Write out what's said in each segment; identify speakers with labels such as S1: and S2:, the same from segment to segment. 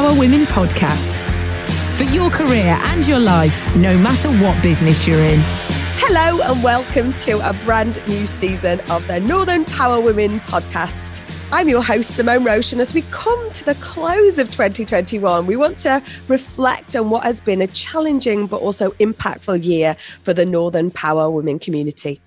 S1: Northern Power Women podcast. For your career and your life, no matter what business you're in.
S2: Hello and welcome to a brand new season of the Northern Power Women podcast. I'm your host, Simone Roche, and as we come to the close of 2021, we want to reflect on what has been a challenging but also impactful year for the Northern Power Women community.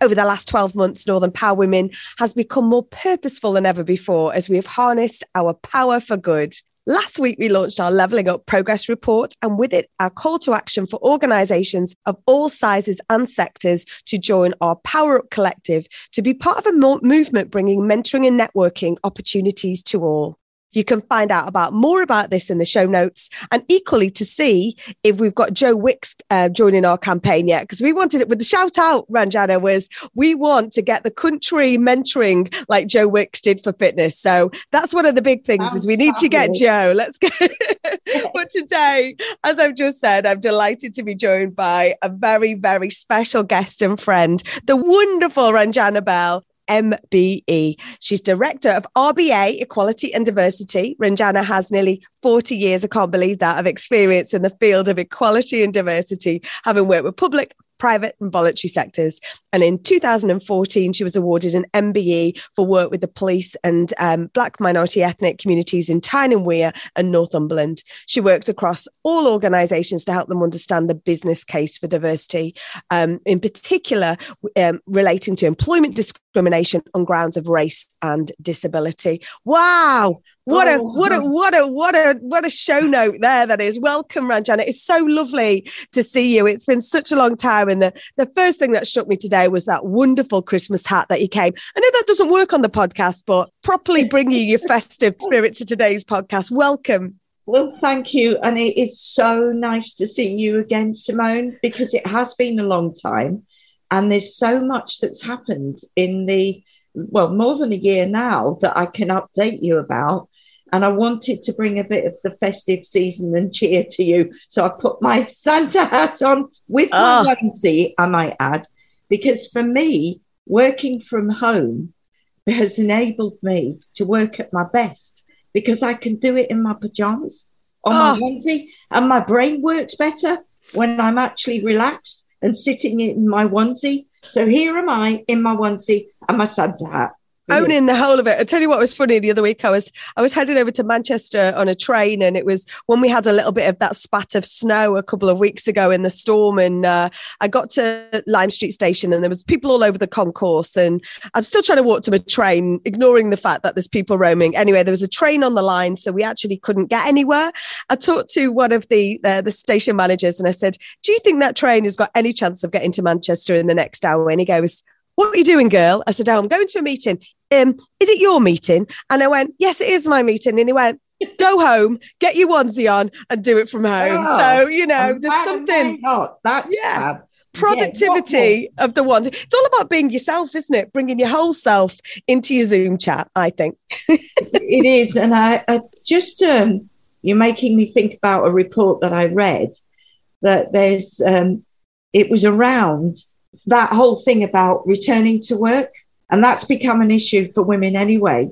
S2: Over the last 12 months, Northern Power Women has become more purposeful than ever before as we have harnessed our power for good. Last week, we launched our Levelling Up Progress Report, and with it, our call to action for organisations of all sizes and sectors to join our Power Up Collective to be part of a movement bringing mentoring and networking opportunities to all. You can find out about more about this in the show notes, and equally to see if we've got Joe Wicks uh, joining our campaign yet, because we wanted it with the shout out, Ranjana, was we want to get the country mentoring like Joe Wicks did for fitness. So that's one of the big things is we need to get Joe. Let's get. but today, as I've just said, I'm delighted to be joined by a very, very special guest and friend, the wonderful Ranjana Bell. MBE. She's director of RBA Equality and Diversity. Ranjana has nearly 40 years, I can't believe that, of experience in the field of equality and diversity, having worked with public, private, and voluntary sectors. And in 2014, she was awarded an MBE for work with the police and um, Black minority ethnic communities in Tyne and Wear and Northumberland. She works across all organisations to help them understand the business case for diversity, um, in particular um, relating to employment discrimination on grounds of race and disability. Wow. What a oh, what a what a what a what a show note there that is. Welcome, Ranjana. It's so lovely to see you. It's been such a long time. And the, the first thing that struck me today was that wonderful Christmas hat that you came. I know that doesn't work on the podcast, but properly bringing your festive spirit to today's podcast. Welcome.
S3: Well, thank you. And it is so nice to see you again, Simone, because it has been a long time. And there's so much that's happened in the, well, more than a year now that I can update you about. And I wanted to bring a bit of the festive season and cheer to you. So I put my Santa hat on with
S2: Ah.
S3: my onesie, I might add, because for me, working from home has enabled me to work at my best because I can do it in my pajamas on
S2: Ah.
S3: my onesie, and my brain works better when I'm actually relaxed and sitting in my onesie. So here am I in my onesie and my Santa hat.
S2: Owning the whole of it. I tell you what was funny the other week. I was I was heading over to Manchester on a train, and it was when we had a little bit of that spat of snow a couple of weeks ago in the storm. And uh, I got to Lime Street Station, and there was people all over the concourse. And I'm still trying to walk to my train, ignoring the fact that there's people roaming. Anyway, there was a train on the line, so we actually couldn't get anywhere. I talked to one of the uh, the station managers, and I said, "Do you think that train has got any chance of getting to Manchester in the next hour?" And he goes. What are you doing, girl? I said, Oh, I'm going to a meeting. Um, is it your meeting? And I went, Yes, it is my meeting. And he went, Go home, get your onesie on, and do it from home.
S3: Oh,
S2: so, you know, there's something
S3: Not that's
S2: Yeah. productivity of the ones. It's all about being yourself, isn't it? Bringing your whole self into your Zoom chat, I think.
S3: it is, and I, I just um, you're making me think about a report that I read that there's um, it was around that whole thing about returning to work, and that's become an issue for women anyway,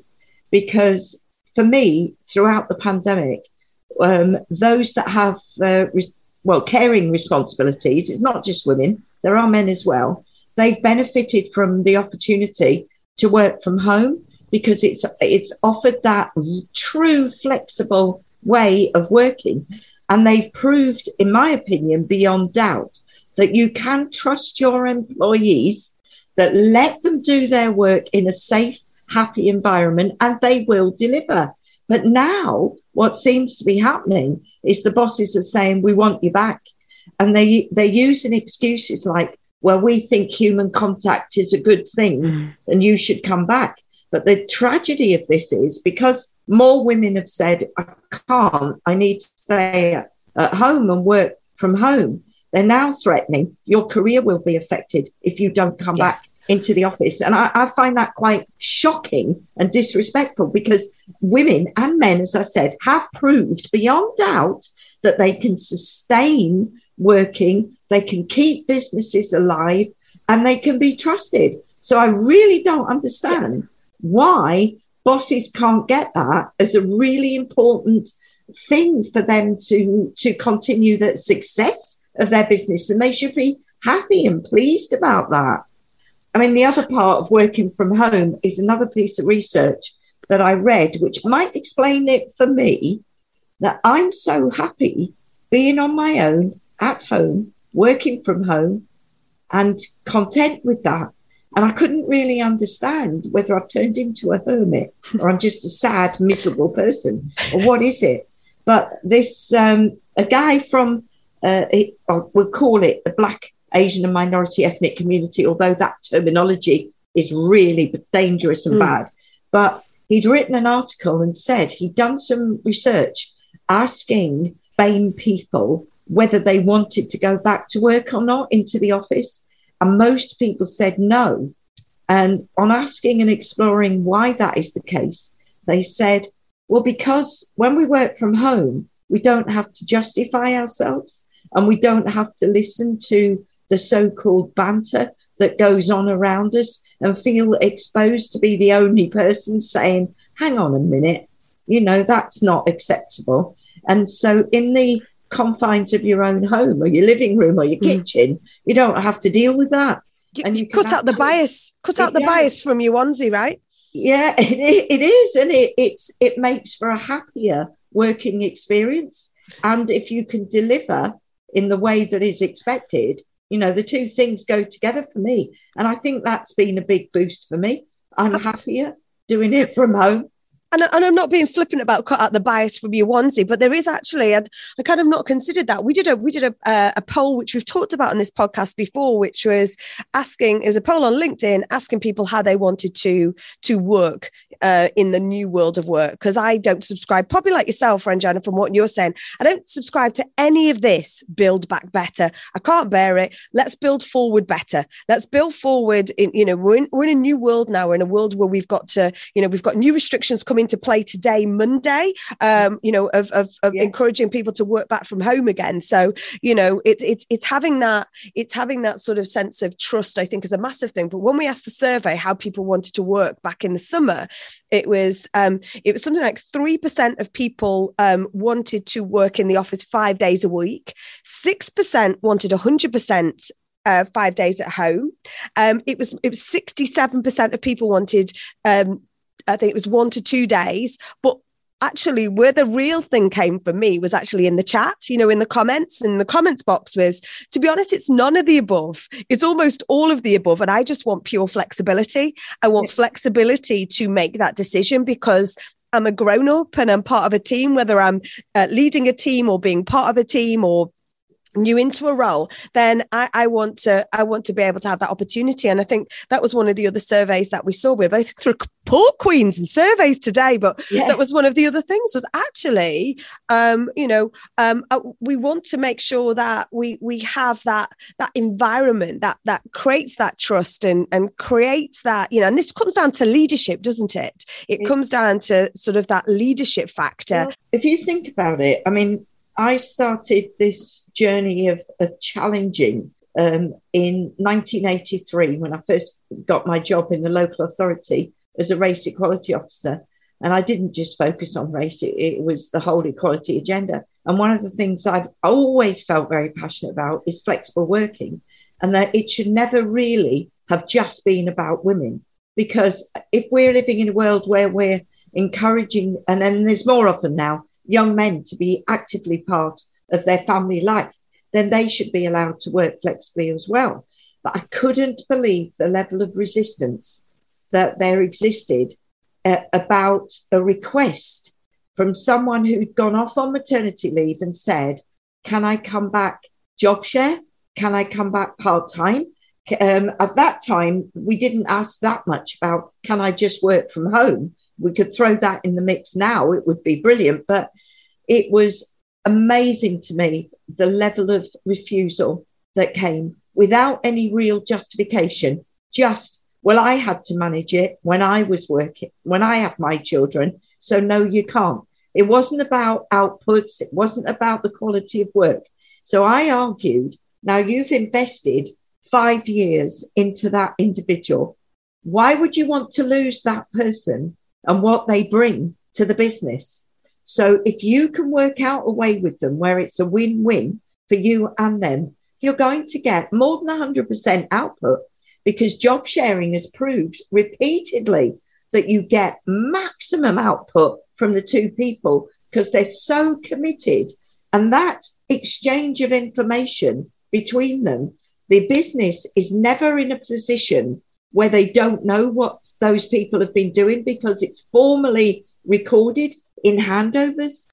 S3: because for me throughout the pandemic, um, those that have uh, res- well caring responsibilities, it's not just women, there are men as well. They've benefited from the opportunity to work from home because it's it's offered that true flexible way of working and they've proved in my opinion beyond doubt that you can trust your employees that let them do their work in a safe happy environment and they will deliver but now what seems to be happening is the bosses are saying we want you back and they they're using excuses like well, we think human contact is a good thing mm. and you should come back. But the tragedy of this is because more women have said, I can't, I need to stay at, at home and work from home. They're now threatening your career will be affected if you don't come
S2: Yeah.
S3: back into the office. And I, I find that quite shocking and disrespectful because women and men, as I said, have proved beyond doubt that they can sustain working, they can keep businesses alive, and they can be trusted. So I really don't understand why bosses can't get that as a really important thing for them to to continue the success of their business. And they should be happy and pleased about that. I mean the other part of working from home is another piece of research that i read which might explain it for me that i'm so happy being on my own at home working from home and content with that. And I couldn't really understand whether I've turned into a hermit or I'm just a sad, miserable person or what is it. But this, um, a guy from, uh, it, or we'll call it the Black, Asian, and minority ethnic community, although that terminology is really dangerous and
S2: Mm.
S3: bad. But he'd written an article and said he'd done some research asking BAME people whether they wanted to go back to work or not into the office. And most people said no. And on asking and exploring why that is the case, they said, well, because when we work from home, we don't have to justify ourselves and we don't have to listen to the so called banter that goes on around us and feel exposed to be the only person saying, hang on a minute, you know, that's not acceptable. And so, in the confines of your own home or your living room or your
S2: Mm.
S3: kitchen, you don't have to deal with that.
S2: You,
S3: And
S2: you
S3: you
S2: cut out the bias, cut out the
S3: Yeah.
S2: bias from your onesie, right?
S3: Yeah, it, it is, and it it's it makes for a happier working experience. And if you can deliver in the way that is expected, you know, the two things go together for me. And I think that's been a big boost for me. I'm happier doing it from home.
S2: And, and I'm not being flippant about cut out the bias from your onesie, but there is actually, and I kind of not considered that. We did a we did a uh, a poll which we've talked about on this podcast before, which was asking it was a poll on LinkedIn asking people how they wanted to to work uh, in the new world of work. Because I don't subscribe, probably like yourself, Ranjana, from what you're saying, I don't subscribe to any of this. Build back better. I can't bear it. Let's build forward better. Let's build forward. In you know we're in, we're in a new world now. We're in a world where we've got to you know we've got new restrictions coming into play today, Monday. Um, you know of of, of
S3: Yeah.
S2: encouraging people to work back from home again. So you know it's it's it's having that it's having that sort of sense of trust. I think is a massive thing. But when we asked the survey how people wanted to work back in the summer, it was um, it was something like three percent of people um, wanted to work in the office five days a week. Six percent wanted hundred percent. Uh, five days at home. Um, it was it was sixty seven percent of people wanted. Um, I think it was one to two days, but actually where the real thing came from me was actually in the chat you know in the comments in the comments box was to be honest it's none of the above. It's almost all of the above and i just want pure flexibility. I want flexibility to make that decision because i'm a grown up and i'm part of a team whether i'm uh, leading a team or being part of a team or new into a role then I, I want to i want to be able to have that opportunity and i think that was one of the other surveys that we saw we're both through report queens and surveys today but
S3: Yeah.
S2: that was one of the other things was actually um you know um uh, we want to make sure that we we have that that environment that that creates that trust and and creates that you know and this comes down to leadership doesn't it it
S3: Yeah.
S2: comes down to sort of that leadership factor
S3: Well, if you think about it, I mean, I started this journey of, of challenging um, in 1983 when I first got my job in the local authority as a race equality officer. And I didn't just focus on race, it, it was the whole equality agenda. And one of the things I've always felt very passionate about is flexible working, and that it should never really have just been about women. Because if we're living in a world where we're encouraging, and then there's more of them now, young men to be actively part of their family life, then they should be allowed to work flexibly as well. But I couldn't believe the level of resistance that there existed uh, about a request from someone who'd gone off on maternity leave and said, Can I come back job share? Can I come back part time? um, at that time, we didn't ask that much about can I just work from home? We could throw that in the mix now, it would be brilliant. But it was amazing to me the level of refusal that came without any real justification. Just, well, I had to manage it when I was working, when I had my children. So, no, you can't. It wasn't about outputs, it wasn't about the quality of work. So, I argued now you've invested five years into that individual. Why would you want to lose that person and what they bring to the business? So if you can work out a way with them where it's a win win for you and them, you're going to get more than 100% output because job sharing has proved repeatedly that you get maximum output from the two people because they're so committed. And that exchange of information between them the business is never in a position where they don't know what those people have been doing because it's formally recorded in handovers.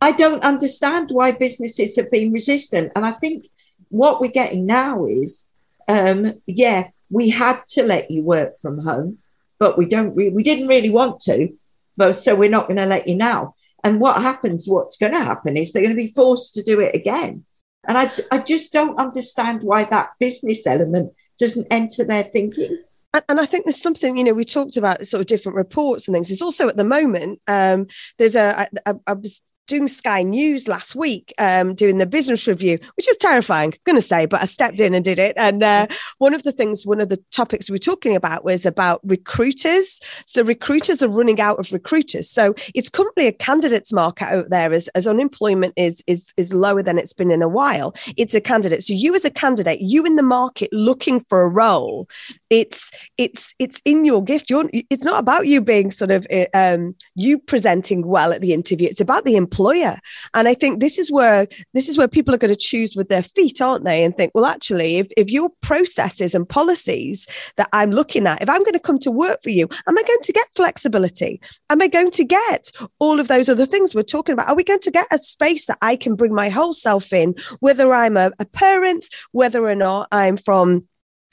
S3: I don't understand why businesses have been resistant. And I think what we're getting now is, um, yeah, we had to let you work from home, but we don't re- we didn't really want to, but so we're not going to let you now. And what happens, what's going to happen is they're going to be forced to do it again. And I, I just don't understand why that business element doesn't enter their thinking.
S2: And, I think there's something, you know, we talked about sort of different reports and things. There's also at the moment, um, there's a, I was doing Sky News last week, um, doing the business review, which is terrifying, I'm going to say, but I stepped in and did it. And uh, one of the things, one of the topics we were talking about was about recruiters. So recruiters are running out of recruiters. So it's currently a candidates market out there as, as unemployment is, is, is lower than it's been in a while. It's a candidate. So you as a candidate, you in the market looking for a role, it's, it's, it's in your gift. You're, it's not about you being sort of, uh, um, you presenting well at the interview. It's about the employer. And I think this is where this is where people are going to choose with their feet, aren't they? And think, well, actually, if, if your processes and policies that I'm looking at, if I'm going to come to work for you, am I going to get flexibility? Am I going to get all of those other things we're talking about? Are we going to get a space that I can bring my whole self in, whether I'm a, a parent, whether or not I'm from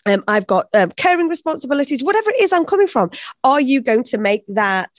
S2: um, I've got um, caring responsibilities, whatever it is I'm coming from. Are you going to make that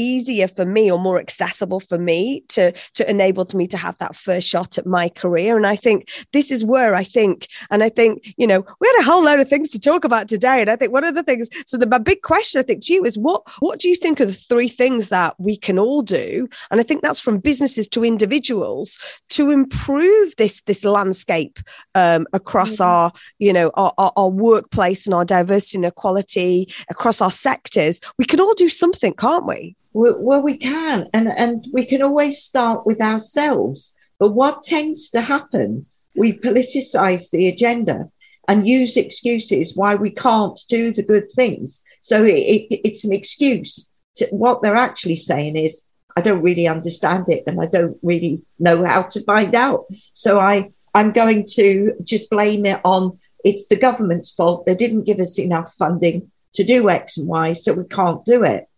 S2: easier for me or more accessible for me to to enable me to have that first shot at my career. And i think this is where i think and i think you know we had a whole load of things to talk about today. And i think one of the things so the my big question i think to you is what what do you think are the three things that we can all do? And i think that's from businesses to individuals to improve this this landscape um, across mm-hmm. our you know our, our, our workplace and our diversity and equality across our sectors. We can all do something can't we
S3: well, we can, and and we can always start with ourselves. But what tends to happen, we politicize the agenda and use excuses why we can't do the good things. So it, it, it's an excuse. To, what they're actually saying is, I don't really understand it, and I don't really know how to find out. So I I'm going to just blame it on it's the government's fault. They didn't give us enough funding to do X and Y, so we can't do it.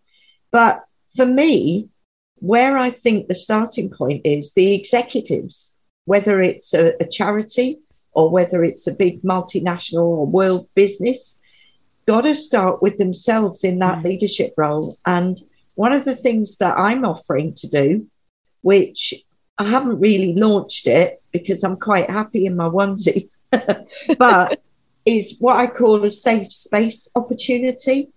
S3: But for me, where I think the starting point is the executives, whether it's a, a charity or whether it's a big multinational or world business, got to start with themselves in that mm. leadership role. And one of the things that I'm offering to do, which I haven't really launched it because I'm quite happy in my onesie, but is what I call a safe space opportunity.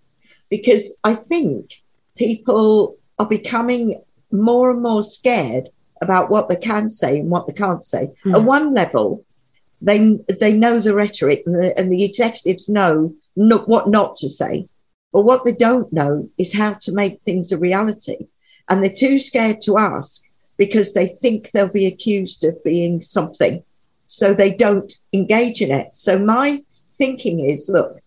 S3: Because I think people are becoming more and more scared about what they can say and what they can't say. Mm. At one level, they they know the rhetoric and the, and the executives know not, what not to say, but what they don't know is how to make things a reality, and they're too scared to ask because they think they'll be accused of being something, so they don't engage in it. So my thinking is, look,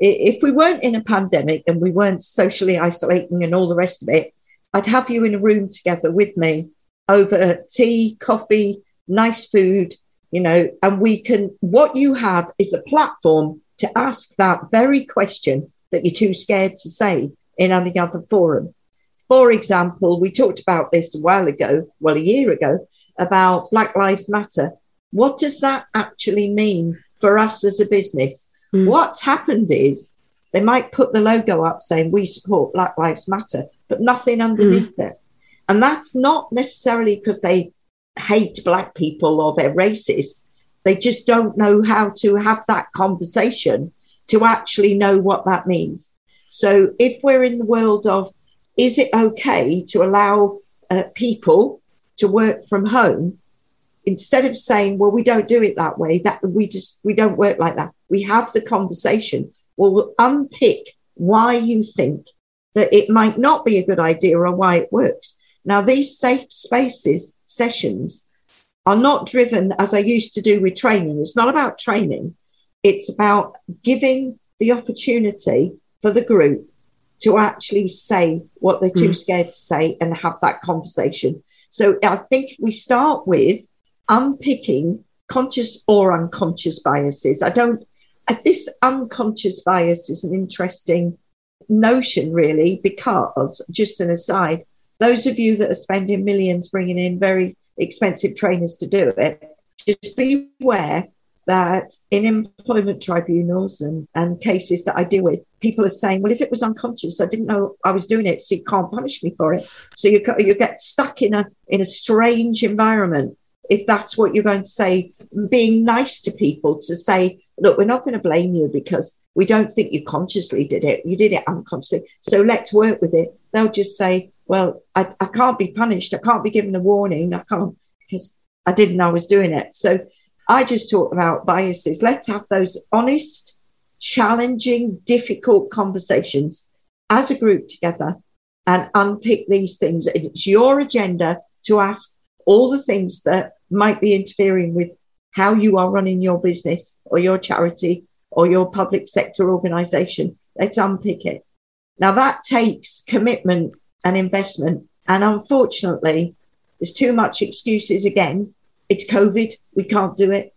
S3: if we weren't in a pandemic and we weren't socially isolating and all the rest of it, I'd have you in a room together with me over tea, coffee, nice food, you know, and we can, what you have is a platform to ask that very question that you're too scared to say in any other forum. For example, we talked about this a while ago, well, a year ago, about Black Lives Matter. What does that actually mean for us as a business?
S2: Mm.
S3: What's happened is they might put the logo up saying we support Black Lives Matter, but nothing underneath it. And that's not necessarily because they hate black people or they're racist. They just don't know how to have that conversation to actually know what that means. So if we're in the world of is it okay to allow uh, people to work from home instead of saying well we don't do it that way that we just we don't work like that we have the conversation well we'll unpick why you think that it might not be a good idea or why it works now these safe spaces sessions are not driven as i used to do with training it's not about training it's about giving the opportunity for the group to actually say what they're too hmm. scared to say and have that conversation. So I think we start with unpicking conscious or unconscious biases. I don't, this unconscious bias is an interesting notion, really, because just an aside, those of you that are spending millions bringing in very expensive trainers to do it, just beware that in employment tribunals and, and cases that I deal with, people are saying, well, if it was unconscious, I didn't know I was doing it, so you can't punish me for it. So you, you get stuck in a, in a strange environment if that's what you're going to say, being nice to people to say, look, we're not going to blame you because we don't think you consciously did it. You did it unconsciously. So let's work with it. They'll just say, well, I, I can't be punished. I can't be given a warning. I can't because I didn't know I was doing it. So I just talk about biases. Let's have those honest, challenging, difficult conversations as a group together and unpick these things. It's your agenda to ask all the things that might be interfering with how you are running your business or your charity or your public sector organization. Let's unpick it. Now, that takes commitment and investment. And unfortunately, there's too much excuses again. It's COVID. We can't do it.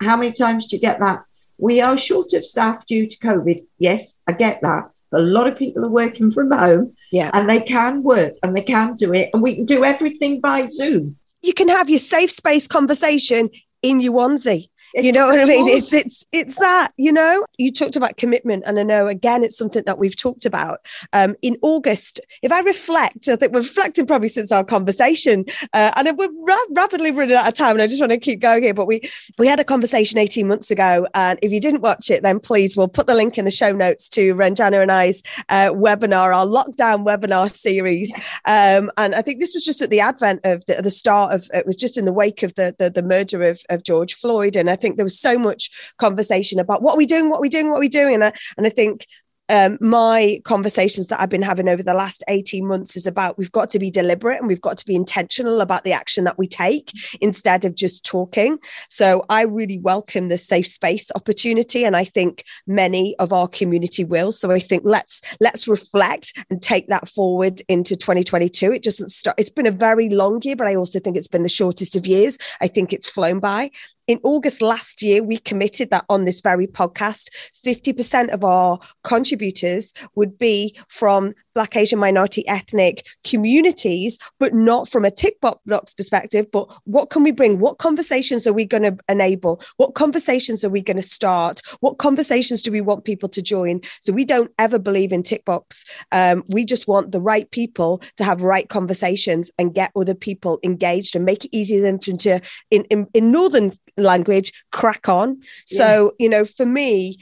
S3: How many times do you get that? We are short of staff due to COVID. Yes, I get that. But a lot of people are working from home
S2: Yeah.
S3: and they can work and they can do it. And we can do everything by Zoom.
S2: You can have your safe space conversation in your onesie. You know what I mean? It's it's it's that, you know. You talked about commitment, and I know again it's something that we've talked about. Um, in August, if I reflect, I think we're reflecting probably since our conversation, uh, and we're ra- rapidly running out of time, and I just want to keep going here. But we we had a conversation 18 months ago, and if you didn't watch it, then please we'll put the link in the show notes to Ranjana and I's uh, webinar, our lockdown webinar series. Um, and I think this was just at the advent of the, the start of it was just in the wake of the the, the murder of, of George Floyd, and I think there was so much conversation about what are we doing, what are we doing, what are we doing, and I, and I think um, my conversations that I've been having over the last 18 months is about we've got to be deliberate and we've got to be intentional about the action that we take instead of just talking. So I really welcome the safe space opportunity and I think many of our community will. So I think let's let's reflect and take that forward into 2022. It doesn't start it's been a very long year, but I also think it's been the shortest of years. I think it's flown by in August last year, we committed that on this very podcast, 50% of our contributors would be from Black, Asian, minority, ethnic communities, but not from a tick box perspective. But what can we bring? What conversations are we going to enable? What conversations are we going to start? What conversations do we want people to join? So we don't ever believe in tick box. Um, we just want the right people to have right conversations and get other people engaged and make it easier than to in, in, in northern language crack on so you know for me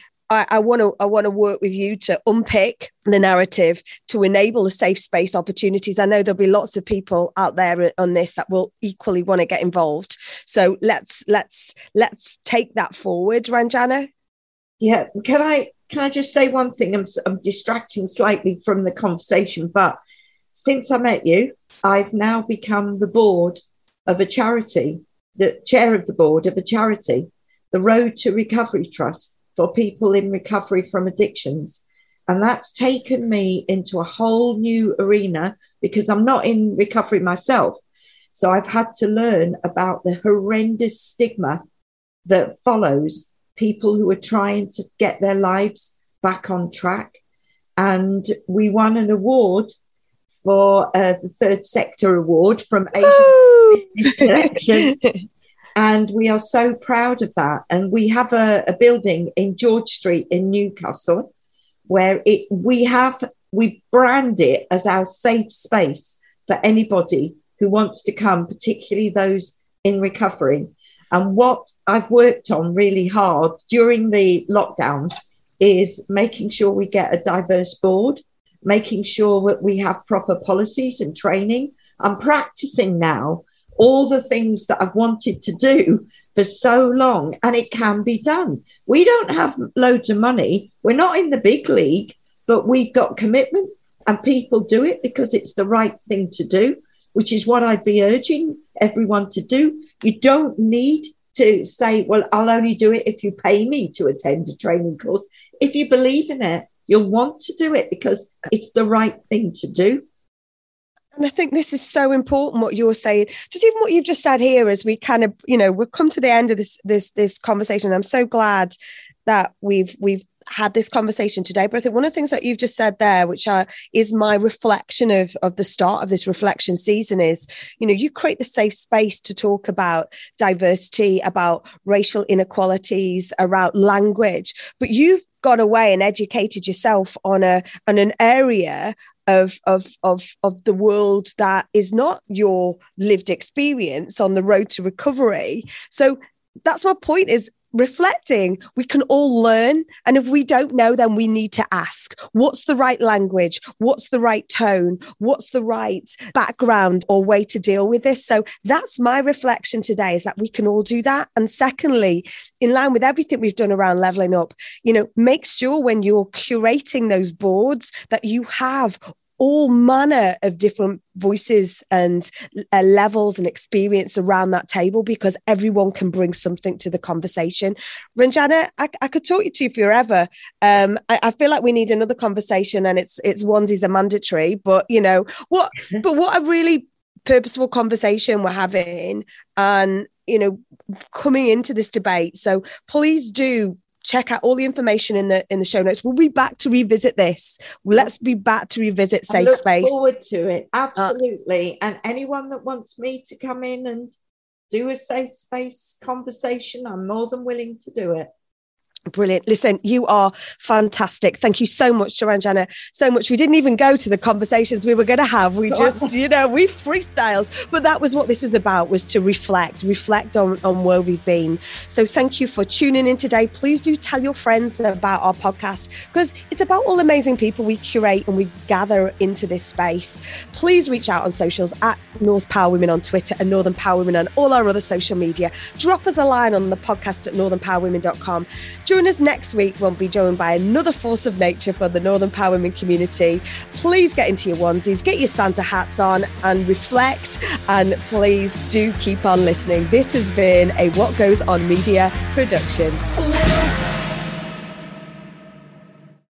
S2: I want to I want to work with you to unpick the narrative to enable the safe space opportunities. I know there'll be lots of people out there on this that will equally want to get involved. So let's let's let's take that forward, Ranjana.
S3: Yeah, can I can I just say one thing? I'm, I'm distracting slightly from the conversation, but since I met you, I've now become the board of a charity, the chair of the board of a charity, the Road to Recovery Trust for people in recovery from addictions. And that's taken me into a whole new arena because I'm not in recovery myself. So I've had to learn about the horrendous stigma that follows people who are trying to get their lives back on track. And we won an award for uh, the Third Sector Award from Asian Business Connections. And we are so proud of that. And we have a, a building in George Street in Newcastle where it we have we brand it as our safe space for anybody who wants to come, particularly those in recovery. And what I've worked on really hard during the lockdowns is making sure we get a diverse board, making sure that we have proper policies and training. I'm practicing now all the things that I've wanted to do for so long, and it can be done. We don't have loads of money, we're not in the big league, but we've got commitment, and people do it because it's the right thing to do, which is what I'd be urging everyone to do. You don't need to say, Well, I'll only do it if you pay me to attend a training course. If you believe in it, you'll want to do it because it's the right thing to do.
S2: And I think this is so important what you're saying. Just even what you've just said here as we kind of, you know, we've come to the end of this this this conversation. I'm so glad that we've we've had this conversation today. But I think one of the things that you've just said there, which are, is my reflection of of the start of this reflection season, is you know you create the safe space to talk about diversity, about racial inequalities, around language, but you've gone away and educated yourself on a on an area of of of of the world that is not your lived experience on the road to recovery. So that's my point is reflecting. We can all learn and if we don't know then we need to ask what's the right language? What's the right tone? What's the right background or way to deal with this? So that's my reflection today is that we can all do that. And secondly in line with everything we've done around leveling up you know make sure when you're curating those boards that you have all manner of different voices and uh, levels and experience around that table because everyone can bring something to the conversation. Ranjana, I, I could talk to you forever. Um, I, I, feel like we need another conversation, and it's it's onesies are mandatory. But you know what? but what a really purposeful conversation we're having, and you know, coming into this debate. So please do check out all the information in the in the show notes. We'll be back to revisit this. Let's be back to revisit safe
S3: I look
S2: space.
S3: Forward to it, absolutely. Uh, and anyone that wants me to come in and do a safe space conversation, I'm more than willing to do it.
S2: Brilliant. Listen, you are fantastic. Thank you so much, Joanna. So much. We didn't even go to the conversations we were going to have. We just, you know, we freestyled. But that was what this was about, was to reflect, reflect on, on where we've been. So thank you for tuning in today. Please do tell your friends about our podcast because it's about all the amazing people we curate and we gather into this space. Please reach out on socials at North Power Women on Twitter and Northern Power Women on all our other social media. Drop us a line on the podcast at northernpowerwomen.com. Join us next week. We'll be joined by another force of nature for the Northern Power Women community. Please get into your onesies, get your Santa hats on, and reflect. And please do keep on listening. This has been a What Goes On Media production.